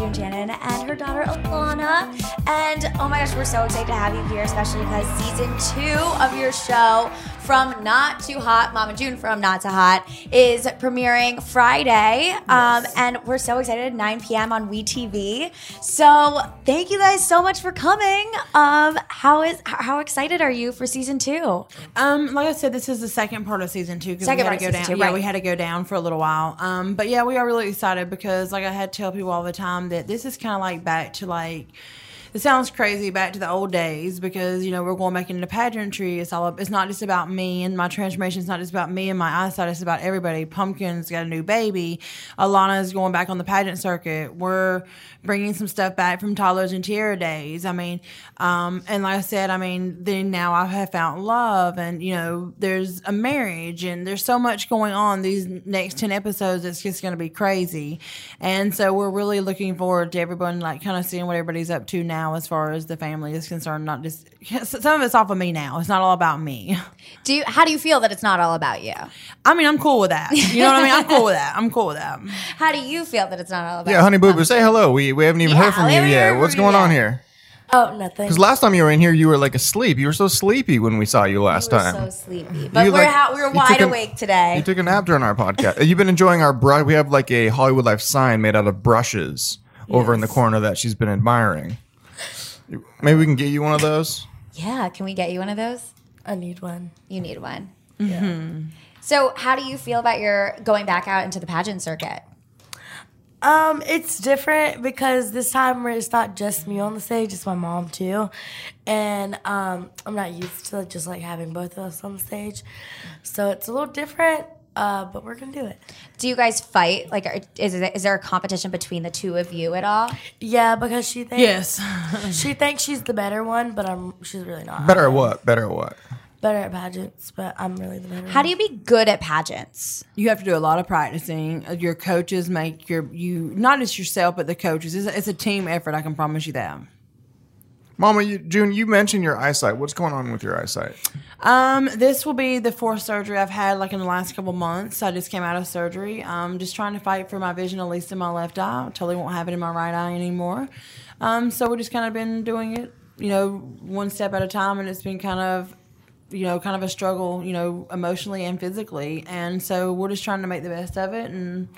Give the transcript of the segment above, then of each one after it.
June Shannon, and her daughter Alana. And oh my gosh, we're so excited to have you here, especially because season two of your show from Not to Hot, Mama June from Not to Hot, is premiering Friday. Um, and we're so excited, 9 p.m. on WeTV. So thank you guys so much for coming. Um, how is how excited are you for season two? Um, like I said, this is the second part of season two because we had to go down. two, yeah, we had to go down for a little while. Um, but yeah, we are really excited because, like I had to tell people all the time that this is kind of like back to like. It sounds crazy back to the old days because you know we're going back into pageantry. It's all it's not just about me and my transformation. It's not just about me and my eyesight. It's about everybody. Pumpkin's got a new baby. Alana's going back on the pageant circuit. We're bringing some stuff back from toddlers and tiara days. I mean, um, and like I said, I mean, then now I have found love, and you know, there's a marriage, and there's so much going on. These next ten episodes, it's just going to be crazy, and so we're really looking forward to everyone like kind of seeing what everybody's up to now as far as the family is concerned. Not just some of it's off of me now. It's not all about me. Do you how do you feel that it's not all about you? I mean, I'm cool with that. You know what I mean? I'm cool with that. I'm cool with that. How do you feel that it's not all about Yeah, Honey Boo Boo, say hello. We we haven't even Yeah, heard from you yet. What's from you going on here? Oh, nothing. Because last time you were in here, you were like asleep. You were so sleepy when we saw you last We were time. so sleepy, but You, we're like- ha- we're wide took a- awake today. You took a nap during our podcast. You've been enjoying our brush. We have like a Hollywood Life sign made out of brushes over in the corner that she's been admiring. Maybe we can get you one of those. yeah, can we get you one of those? I need one. You need one. So, how do you feel about your going back out into the pageant circuit? Um, it's different because this time it's not just me on the stage; it's my mom too, and um, I'm not used to just like having both of us on the stage, so it's a little different. Uh, but we're gonna do it. Do you guys fight? Like, are, is it, is there a competition between the two of you at all? Yeah, because she thinks Yes. she thinks she's the better one, but I'm she's really not. Better at what? Better at what? better at pageants, but I'm really the better. How do you be good at pageants? You have to do a lot of practicing. Uh, Your coaches make your you not just yourself, but the coaches. It's it's a team effort. I can promise you that. Mama, you, June, you mentioned your eyesight. What's going on with your eyesight? Um, this will be the fourth surgery I've had like in the last couple months. I just came out of surgery. I'm just trying to fight for my vision, at least in my left eye. I totally won't have it in my right eye anymore. Um, so we just kind of been doing it, you know, one step at a time, and it's been kind of, you know, kind of a struggle, you know, emotionally and physically. And so we're just trying to make the best of it and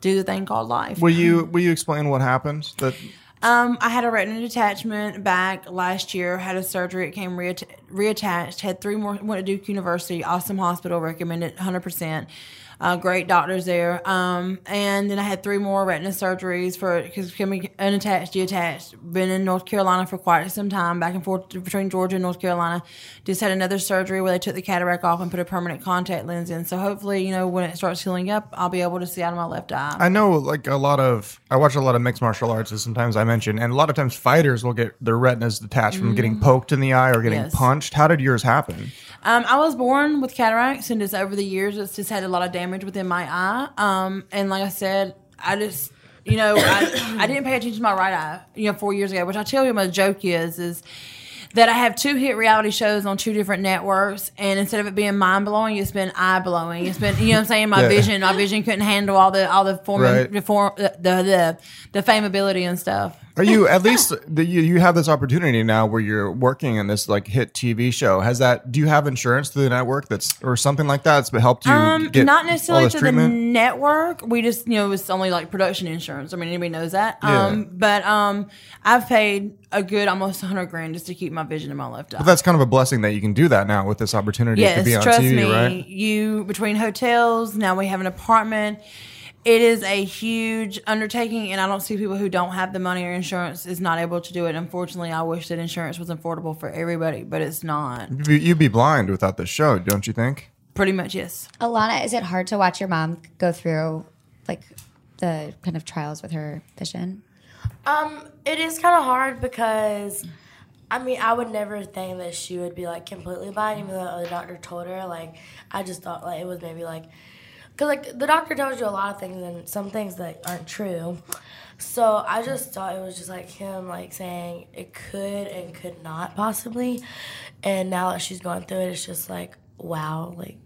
do the thing called life. Will you will you explain what happened? That Um, I had a retina detachment back last year. Had a surgery. It came reatt- reattached. Had three more. Went to Duke University. Awesome hospital. Recommended 100. percent uh, Great doctors there. Um, and then I had three more retina surgeries for because becoming unattached, deattached. Been in North Carolina for quite some time, back and forth between Georgia and North Carolina. Just had another surgery where they took the cataract off and put a permanent contact lens in. So hopefully, you know, when it starts healing up, I'll be able to see out of my left eye. I know, like a lot of I watch a lot of mixed martial arts, as sometimes I mention, and a lot of times fighters will get their retinas detached from getting poked in the eye or getting Yes. punched. How did yours happen? Um, I was born with cataracts, and just over the years, it's just had a lot of damage within my eye. Um, and like I said, I just, you know, I, I didn't pay attention to my right eye, you know, four years ago. Which I tell you, my joke is, is that I have two hit reality shows on two different networks, and instead of it being mind blowing, it's been eye blowing. It's been, you know, what I'm saying my Yeah. vision, my vision couldn't handle all the all the form, Right. the, form the, the the the fameability and stuff. Are you at least the, you you have this opportunity now where you're working in this like hit TV show? Has that do you have insurance through the network that's or something like that that's helped you Um, not necessarily to treatment? the network. We just, you know, it's only like production insurance. I mean, anybody knows that. Yeah. Um, but um, I've paid a good almost hundred grand just to keep my vision in my left eye. But that's kind of a blessing that you can do that now with this opportunity to be on trust TV, me. right? You between hotels now we have an apartment. It is a huge undertaking, and I don't see people who don't have the money or insurance is not able to do it. Unfortunately, I wish that insurance was affordable for everybody, but it's not. You- You'd be blind without this show, don't you think? Pretty much, yes. Alana, is it hard to watch your mom go through like the kind of trials with her vision? Um, it is kind of hard because, I mean, I would never think that she would be like completely blind, even though the doctor told her. Like, I just thought like it was maybe like, cause like the doctor tells you a lot of things and some things that aren't true. So I just thought it was just like him like saying it could and could not possibly, and now that she's going through it, it's just like wow, like.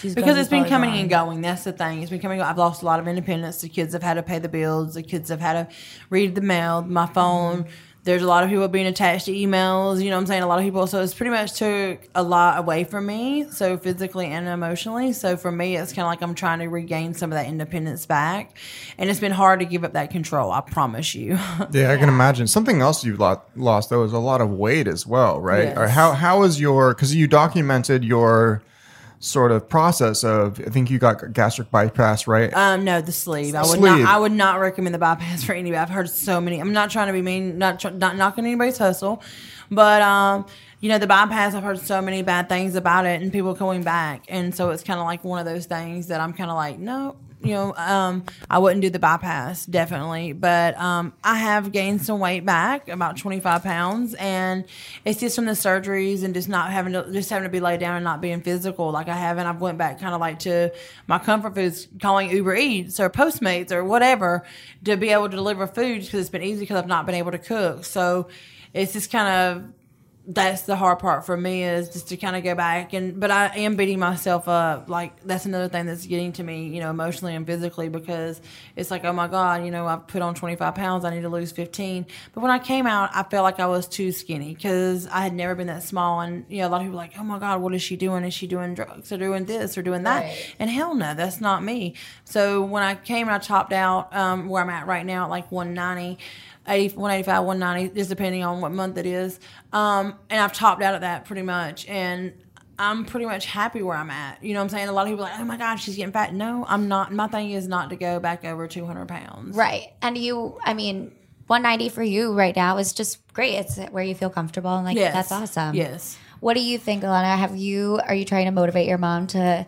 She's because it's been coming blind. and going. That's the thing. It's been coming. I've lost a lot of independence. The kids have had to pay the bills. The kids have had to read the mail, my phone. There's a lot of people being attached to emails. You know what I'm saying? A lot of people. So it's pretty much took a lot away from me. So physically and emotionally. So for me, it's kind of like I'm trying to regain some of that independence back. And it's been hard to give up that control. I promise you. Yeah, I can imagine. Something else you lost though is a lot of weight as well, right? Yes. Or how how is your because you documented your sort of process of I think you got gastric bypass, right? Um, no, the sleeve. I would Sleeve. not. I would not recommend the bypass for anybody. I've heard so many. I'm not trying to be mean. Not tr- not knocking anybody's hustle, but um, you know, the bypass. I've heard so many bad things about it, and people coming back, and so it's kind of like one of those things that I'm kind of like, no. You know, um, I wouldn't do the bypass definitely, but um, I have gained some weight back, about 25 pounds, and it's just from the surgeries and just not having to just having to be laid down and not being physical like I haven't. I've went back kind of like to my comfort foods, calling Uber Eats or Postmates or whatever to be able to deliver food because it's been easy because I've not been able to cook. So it's just kind of that's the hard part for me is just to kind of go back and but I am beating myself up like that's another thing that's getting to me you know emotionally and physically because it's like oh my god you know I've put on 25 pounds I need to lose 15 but when I came out I felt like I was too skinny because I had never been that small and you know a lot of people are like oh my god what is she doing? Is she doing drugs or doing this or doing that? And hell no that's not me. So when I came and I topped out um, where I'm at right now at like 190 80, 185, 190, just depending on what month it is. Um, and I've topped out at that pretty much. And I'm pretty much happy where I'm at. You know what I'm saying? A lot of people are like, oh my God, she's getting fat. No, I'm not. My thing is not to go back over 200 pounds. Right. And you, I mean, 190 for you right now is just great. It's where you feel comfortable and like Yes. that's awesome. Yes. What do you think, Alana? Have you are you trying to motivate your mom to,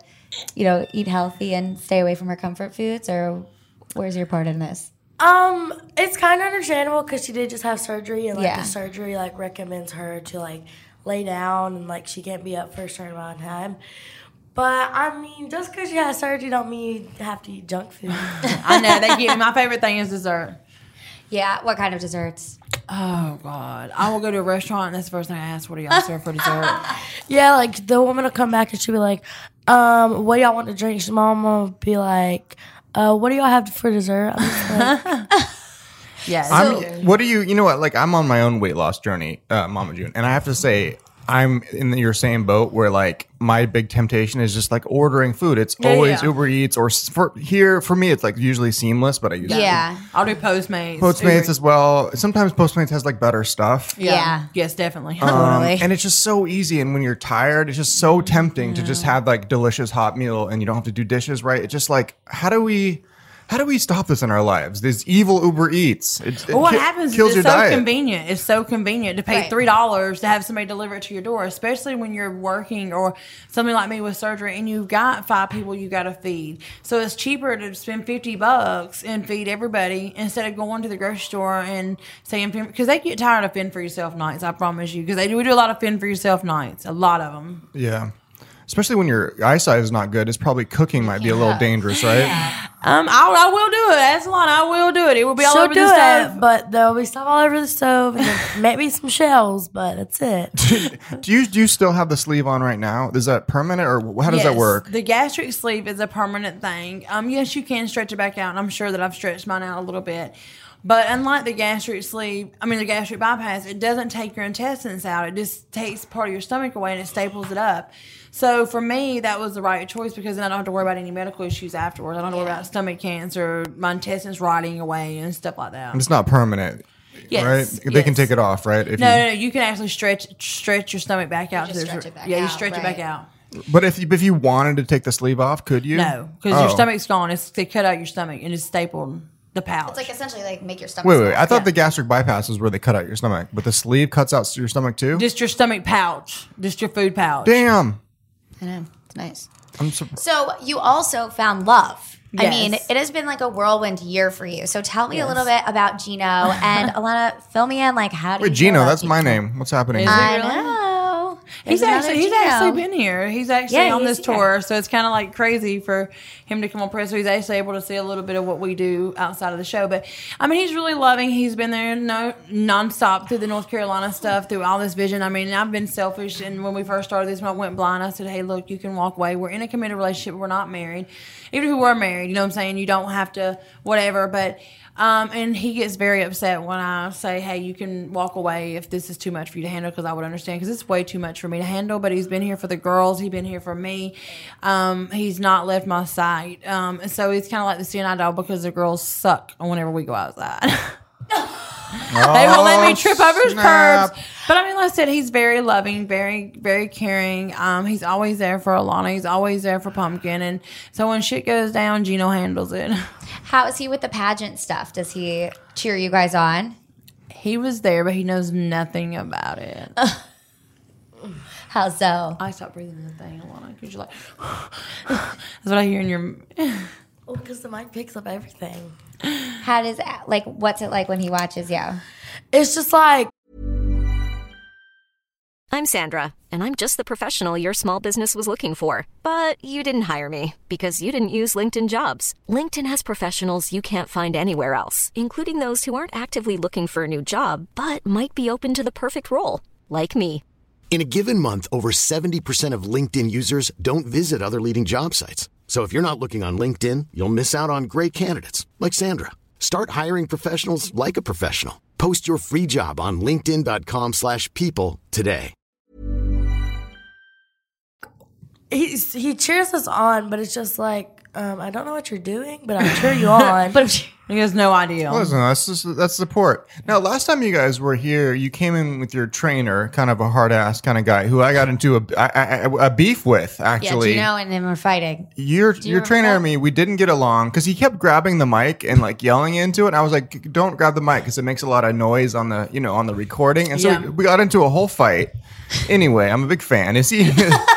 you know, eat healthy and stay away from her comfort foods, or where's your part in this? Um, it's kind of understandable because she did just have surgery, and like Yeah. the surgery like recommends her to like lay down and like she can't be up for a certain amount of time. But I mean, just because you have surgery don't mean you have to eat junk food. I know. They give my favorite thing is dessert. Yeah. What kind of desserts? Oh God. I will go to a restaurant and that's the first thing I ask, what do y'all serve for dessert? yeah, like the woman will come back and she'll be like, um, "What do y'all want to drink?" She mom will be like, uh, "What do y'all have for dessert?" I'm like, Yes. I'm, what do you, you know what, like I'm on my own weight loss journey, uh, Mama June, and I have to say, I'm in your same boat where like my big temptation is just like ordering food. It's always yeah. Uber Eats or for here for me it's like usually seamless, but I use Yeah. I'll do Postmates. Postmates Uber- as well. Sometimes Postmates has like better stuff. Yeah. Yes, definitely. Um, Totally. and it's just so easy. And when you're tired, it's just so tempting to just have like delicious hot meal and you don't have to do dishes, right? It's just like, how do we, how do we stop this in our lives? This evil Uber Eats. It, it Well, what ki- happens kills is your it's so diet. convenient. It's so convenient to pay Right. three dollars to have somebody deliver it to your door, especially when you're working or something like me with surgery and you've got five people you got to feed. So it's cheaper to spend fifty bucks and feed everybody instead of going to the grocery store and saying because they get tired of fend for yourself nights. I promise you, because they do we do a lot of fend for yourself nights, a lot of them. Yeah. Especially when your eyesight is not good, it's probably cooking might be a little dangerous, right? Um, I, I will do it. That's Lana. I will do it. It will be all She'll over do the it, stove. but there'll be stuff all over the stove and maybe some shells, but that's it. Do you do you still have the sleeve on right now? Is that permanent or how does that work? The gastric sleeve is a permanent thing. Um, yes, you can stretch it back out, and I'm sure that I've stretched mine out a little bit. But unlike the gastric sleeve, I mean the gastric bypass, it doesn't take your intestines out. It just takes part of your stomach away and it staples it up. So for me, that was the right choice because then I don't have to worry about any medical issues afterwards. I don't have to worry about stomach cancer, my intestines rotting away, and stuff like that. It's not permanent, Yes, right? They can take it off, right? If No, you, no, no, you can actually stretch stretch your stomach back out. just stretch it back yeah, you out, stretch it back out. But if you, if you wanted to take the sleeve off, could you? No, because your Oh. stomach's gone. It's they cut out your stomach and it's stapled the pouch. It's like essentially like make your stomach. Wait, wait. small. I thought Yeah. the gastric bypass is where they cut out your stomach, but the sleeve cuts out your stomach too. just your stomach pouch, just your food pouch. Damn. I know. It's nice. I'm so, So you also found love. I mean, it has been like a whirlwind year for you. So tell me a little bit about Gino and Alana. Fill me in. Like, how do wait, you Gino, feel about that's my name. What's happening? Is here? I know. He's actually he's actually been here. He's actually Yeah, on he's this here. tour, so it's kind of like crazy for him to come on press. So he's actually able to see a little bit of what we do outside of the show. But I mean, he's really loving. He's been there no nonstop through the North Carolina stuff, through all this vision. I mean, I've been selfish, and when we first started this, when I went blind, I said, "Hey, look, you can walk away. We're in a committed relationship. We're not married. Even if we were married, you know what I'm saying? You don't have to whatever." But um, and he gets very upset when I say, "Hey, you can walk away if this is too much for you to handle," because I would understand because it's way too much for me to handle. But he's been here for the girls. He's been here for me. Um, he's not left my side. Um, so he's kind of like the seeing eye dog because the girls suck whenever we go outside. they won't let me Oh, trip over his snap. curbs. But I mean, like I said, he's very loving, very, very caring. Um, he's always there for Alana. He's always there for Pumpkin. And so when shit goes down, Gino handles it. How is he with the pageant stuff? Does he cheer you guys on? He was there, but he knows nothing about it. How so? I stopped breathing the thing, Alana, because you're like, that's what I hear in your. Oh, well, because the mic picks up everything. How does like what's it like when he watches you? It's just like I'm Sandra, and I'm just the professional your small business was looking for. But you didn't hire me because you didn't use LinkedIn jobs. LinkedIn has professionals you can't find anywhere else, including those who aren't actively looking for a new job but might be open to the perfect role, like me. In a given month, over 70% of LinkedIn users don't visit other leading job sites. So if you're not looking on LinkedIn, you'll miss out on great candidates like Sandra. Start hiring professionals like a professional. Post your free job on linkedin.com/people today. he cheers us on, but it's just like um, I don't know what you're doing, but I'll cheer you on. But He has no idea. Listen, that's just, that's support. Now, last time you guys were here, you came in with your trainer, kind of a hard ass kind of guy, who I got into a, I, I, a beef with. Actually. Yeah, Actually, Gino and him are fighting. your you your remember trainer that? and me, we didn't get along because he kept grabbing the mic and like yelling into it. And I was like, "Don't grab the mic because it makes a lot of noise on the you know on the recording." And so Yeah. we, we got into a whole fight. Anyway, I'm a big fan. Is he?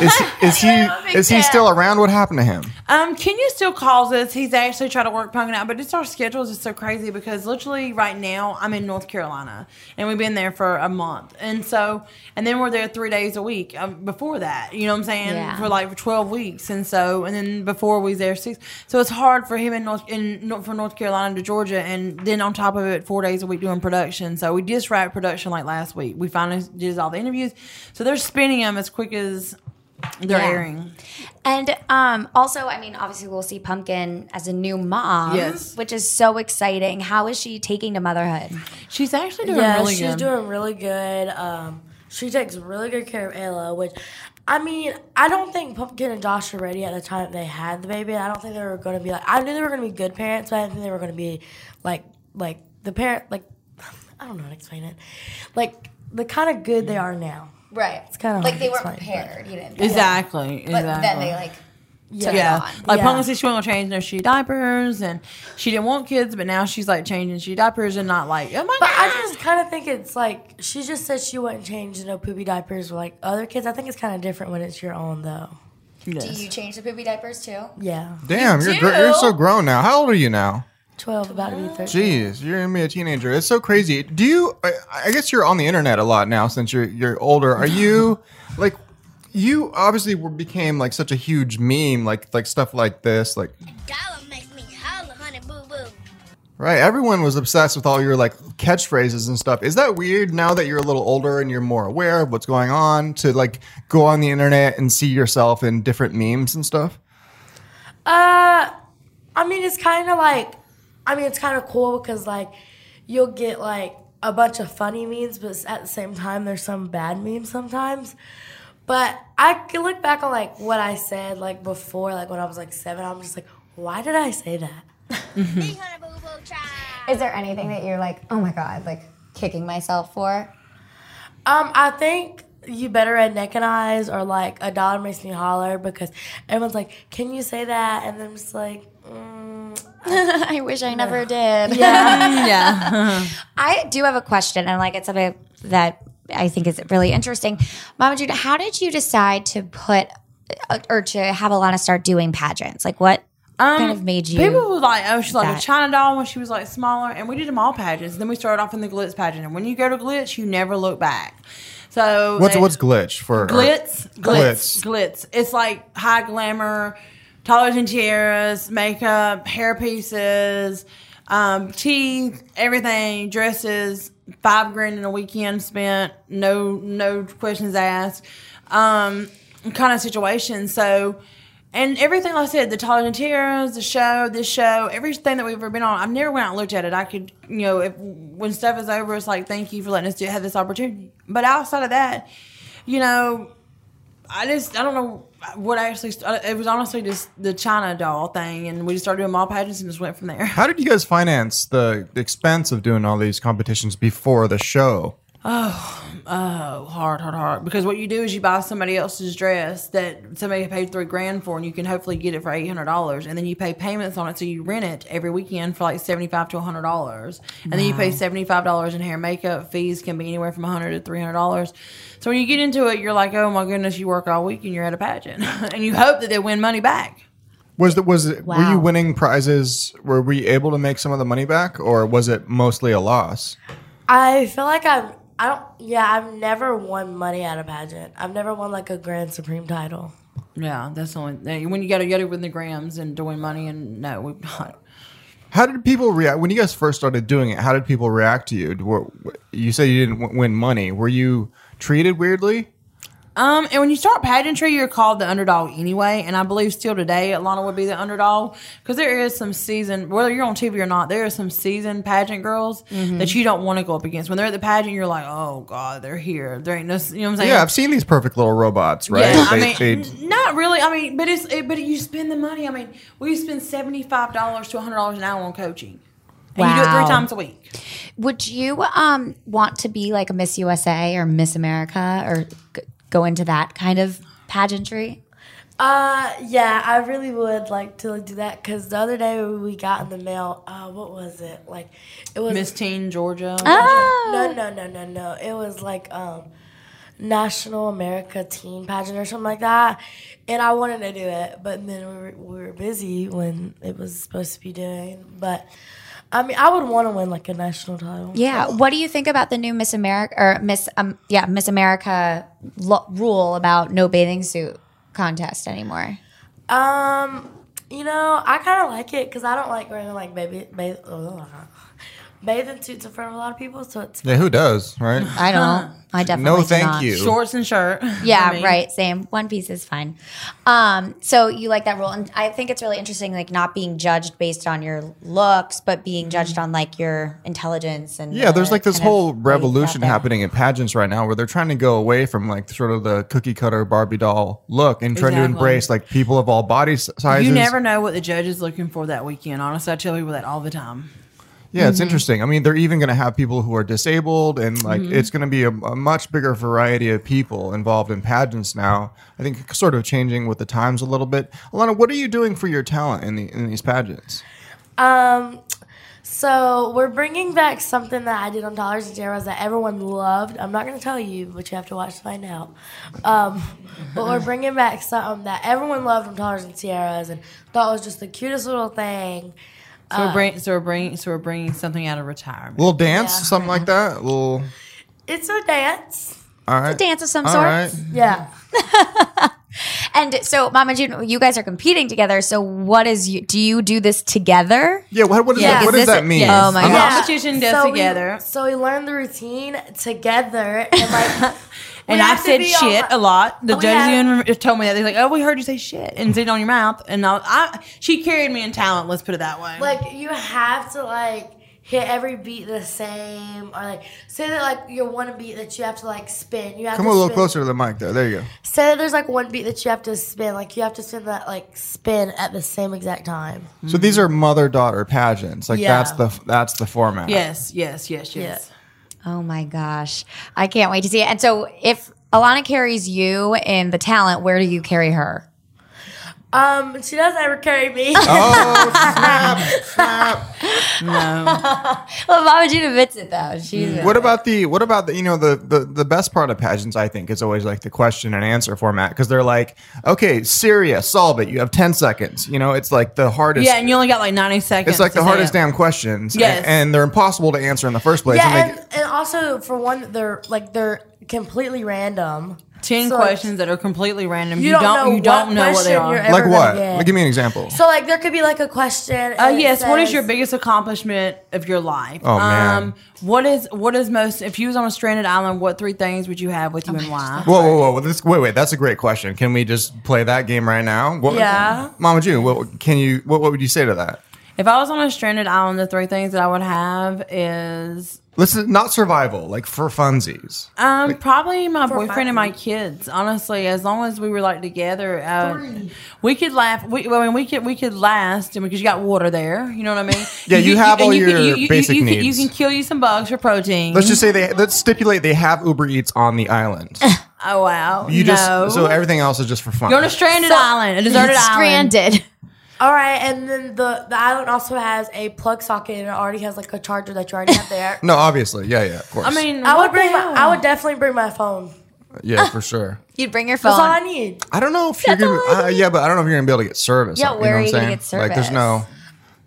is he, is he, is he still around? What happened to him? Um, Kenya still calls us. He's actually trying to work Pumpkin out, but it's our schedules is so crazy because literally right now I'm in North Carolina and we've been there for a month, and so and then we're there three days a week. Um, before that, you know what I'm saying, Yeah. for like twelve weeks, and so and then before we was there six. So it's hard for him in North in North, from North Carolina to Georgia, and then on top of it, four days a week doing production. So we just wrapped production like last week. We finally did all the interviews, so they're spinning them as quick as they're Yeah. airing. And um, also, I mean, obviously, we'll see Pumpkin as a new mom, Yes. which is so exciting. How is she taking to motherhood? She's actually doing yeah, really she's good. doing really good. Um, she takes really good care of Ayla, which I mean, I don't think Pumpkin and Josh were ready at the time they had the baby. I don't think they were going to be like. I knew they were going to be good parents, but I didn't think they were going to be like like the parent like I don't know how to explain it, like the kind of good they are now. Right. It's kinda like hard they weren't prepared. You didn't. Exactly. But exactly. then they like took yeah, it on. like Yeah. Pumpkin said she wasn't gonna change no shitty diapers, and she didn't want kids, but now she's like changing shitty diapers and not like oh my But god. I just kind of think it's like she just said she wouldn't change no poopy diapers for like other kids. I think it's kind of different when it's your own though. Do you change the poopy diapers too? Yeah, Damn, you're do? gr- you're so grown now. How old are you now? Twelve, about to be thirteen. Jeez, you're gonna be a teenager. It's so crazy. Do you? I, I guess you're on the internet a lot now since you're you're older. Are you like? You obviously were, became like such a huge meme, like like stuff like this, like Right. Everyone was obsessed with all your like catchphrases and stuff. Is that weird now that you're a little older and you're more aware of what's going on to like go on the internet and see yourself in different memes and stuff? Uh, I mean, it's kind of like, I mean, it's kind of cool because like you'll get like a bunch of funny memes, but at the same time, there's some bad memes sometimes. But I can look back on like what I said like before, like when I was like seven. I'm just like, why did I say that? Is there anything that you're like, oh my god, like kicking myself for? Um, I think you better at neck and eyes or like a dollar makes me holler because everyone's like, can you say that? And I'm just like, I wish I never did. yeah. Yeah. I do have a question, and like it's something that I think is really interesting. Mama Jude, how did you decide to put uh, or to have Alana start doing pageants? Like, what kind of made you? Um, People was like, oh, she's like that? a China doll when she was like smaller, and we did them all pageants. Then we started off in the glitz pageant, and when you go to glitz, you never look back. So What's they- what's glitch for glitz, glitz, Glitz. glitz, It's like high glamour, Toddlers and Tiaras, makeup, hair pieces, um, teeth, everything, dresses. Five grand in a weekend spent, no no questions asked, um, kind of situation. So. And everything like I said, the Toddlers and Tiaras, the show, this show, everything that we've ever been on, I've never went out and looked at it. I could, you know, if when stuff is over, it's like, thank you for letting us do have this opportunity. But outside of that, you know, I just I don't know what I actually. It was honestly just the China doll thing, and we just started doing mall pageants and just went from there. How did you guys finance the expense of doing all these competitions before the show? Oh, oh, hard, hard, hard. Because what you do is you buy somebody else's dress that somebody paid three grand for, and you can hopefully get it for eight hundred dollars, and then you pay payments on it, so you rent it every weekend for like seventy five to hundred dollars, and then you pay seventy five dollars in hair and makeup. Fees can be anywhere from hundred to three hundred dollars. So when you get into it, you're like, oh my goodness, you work all week and you're at a pageant, and you hope that they win money back. Was the, was it, were you winning prizes? Were we able to make some of the money back, or was it mostly a loss? I feel like I've, I don't, yeah, I've never won money at a pageant. I've never won like a Grand Supreme title. Yeah, that's the only when you got to get it with the grams and doing money and no, we've not. How did people react when you guys first started doing it? How did people react to you? Were, you said you didn't w- win money. Were you treated weirdly? Um, and when you start pageantry, you're called the underdog anyway. And I believe still today, Atlanta would be the underdog because there is some season, whether you're on TV or not, there are some seasoned pageant girls that you don't want to go up against. When they're at the pageant, you're like, oh god, they're here. There ain't no, you know what I'm saying? Yeah, I've seen these perfect little robots, right? Yeah, I mean, they- n- not really. I mean, but it's it, but you spend the money. I mean, we spend seventy five dollars to hundred dollars an hour on coaching, and you do it three times a week. Would you um want to be like a Miss USA or Miss America or g- go into that kind of pageantry? Uh, yeah, I really would like to like, do that because the other day we got in the mail. Uh, what was it? Like, it was Miss Teen Georgia. Oh. no, no, no, no, no. It was like um, National America Teen Pageant or something like that, and I wanted to do it, but then we were, we were busy when it was supposed to be doing. But I mean, I would want to win like a national title. Yeah. What do you think about the new Miss America or Miss um yeah Miss America lo- rule about no bathing suit contest anymore? Um, you know, I kind of like it because I don't like wearing like baby bath, bathing suits in front of a lot of people. So it's yeah, who does, right? I don't. I definitely no, do thank not. you. Shorts and shirt. Yeah, I mean, right. Same. One piece is fine. Um, so you like that rule, and I think it's really interesting, like not being judged based on your looks, but being judged on like your intelligence and Yeah, there's like this kind of whole way you out revolution there. happening in pageants right now where they're trying to go away from like sort of the cookie cutter Barbie doll look and trying to embrace like people of all body s- sizes. You never know what the judge is looking for that weekend. Honestly, I tell people that all the time. Yeah, Mm-hmm. it's interesting. I mean, they're even going to have people who are disabled, and like Mm-hmm. it's going to be a, a much bigger variety of people involved in pageants now. I think sort of changing with the times a little bit. Alana, what are you doing for your talent in the in these pageants? Um, so we're bringing back something that I did on Dollars and Zeros that everyone loved. I'm not going to tell you, but you have to watch to find out. Um, but we're bringing back something that everyone loved on Toddlers and Tiaras and thought was just the cutest little thing. Uh, so we're bring, so we're bringing, so we're bringing something out of retirement. A little dance, Yeah. something like that. A little. It's a dance. All right. It's a dance of some All sort. right. Yeah. And so, Mama June, you guys are competing together. So, what is you? Do you do this together? Yeah, what, what, does, Yeah. that, what Is does this that a- mean? yes. Oh my I'm gosh. not- Competition does so together. We, so we learn the routine together, and like, we And I have said shit a lot. The Oh, judges yeah. even told me that. They're like, oh, we heard you say shit and sit on your mouth. And I, I, she carried me in talent, let's put it that way. Like you have to like hit every beat the same, or like say that like your one beat that you have to like spin. You have Come to a little spin- closer to the mic there. There you go. Say that there's like one beat that you have to spin. Like you have to spin that like spin at the same exact time. So these are mother daughter pageants. Like Yeah. that's the that's the format. yes, yes, yes, yes. Oh my gosh, I can't wait to see it. And so, if Alana carries you in the talent, where do you carry her? Um, she doesn't ever carry me. Oh snap! snap. No. well, Mama June admits it though. She's What about the what about the you know the the the best part of pageants I think is always like the question and answer format because they're like okay Syria solve it you have ten seconds you know it's like the hardest Yeah, and you only got like 90 seconds. it's like the hardest it. damn questions Yes. and, and they're impossible to answer in the first place yeah, and they- and, and also for one, they're like they're completely random. 10 So, like, questions that are completely random. You You, don't don't, know you don't what know what they are. like what like, give me an example So like there could be like a question. Uh, and it yes. What is your biggest accomplishment of your life? Oh, man. Um, what is what is most? If you was on a stranded island, what three things would you have with you and why? whoa whoa whoa this, wait wait that's a great question can we just play that game right now what, Yeah. Mama June what can you what, what would you say to that If I was on a stranded island, the three things that I would have is listen not survival like for funsies um probably my boyfriend and my kids. Honestly, as long as we were like together, uh, we could laugh. We, well, I mean, we could we could last, and because you got water there, you know what I mean. Yeah, you have all and your can- basic you, can- needs. You can kill you some bugs for protein. let's just say they let's stipulate they have Uber Eats on the island oh wow, you no. just so everything else is just for fun You're on a stranded So- island, a deserted island. stranded. All right, and then the the island also has a plug socket and it already has like a charger that you already have there. No, obviously, yeah, yeah, of course. I mean, I would bring my? I would definitely bring my phone. yeah, for sure. You'd bring your phone. That's all I need. I don't know if you're gonna, uh, yeah, but I don't know if you're gonna be able to get service. Yeah, you know where what are I'm you gonna saying? get Like, there's service?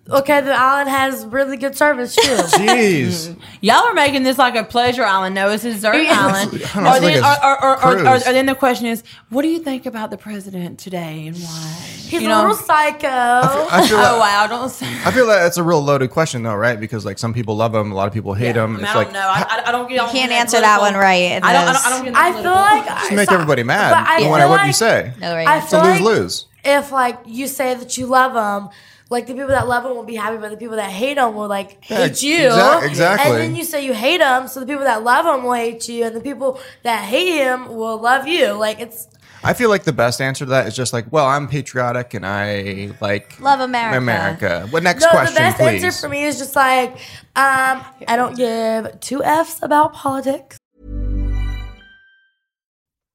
No. Okay, the island has really good service too. Jeez, Y'all are making this like a pleasure island. No, it's a desert island. Honestly, Or then, or, or, or, or, or, or then the question is, what do you think about the president today and why? He's You a know? little psycho. I feel Oh like, wow! Don't say. I feel like that's a real loaded question though, right? Because like some people love him, a lot of people hate I, him. mean, It's I like don't know. I, I, I don't get. I don't can't get answer that one right I don't. I this. don't, I don't get. I feel like just I make so- everybody mad, I no feel matter what you like- say. No, right. I It's a feel lose like lose. if like you say that you love him, like the people that love him will be happy, but the people that hate him will like Yeah, hate you. exa- exactly. And then you say you hate him, so the people that love him will hate you, and the people that hate him will love you. Like it's I feel like the best answer to that is just like, well, I'm patriotic and I like Love America. America. What next no. question, the best please? answer for me is just like um, I don't give two f's about politics.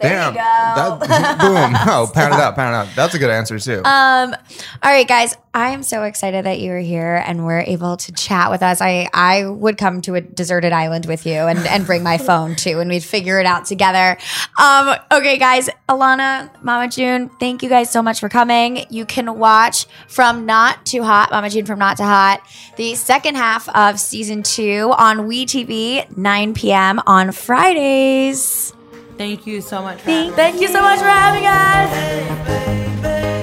Damn. That, boom. Oh, pound it out, pound it out. That's a good answer too. Um, all right, guys. I am so excited that you are here and we're able to chat with us. I I would come to a deserted island with you and, and bring my phone too, and we'd figure it out together. Um, okay, guys. Alana, Mama June, thank you guys so much for coming. You can watch from Not to Hot, Mama June from Not to Hot, the second half of season two on WeTV, 9 p.m. on Fridays. Thank you so much. Thank, thank you so much for having us.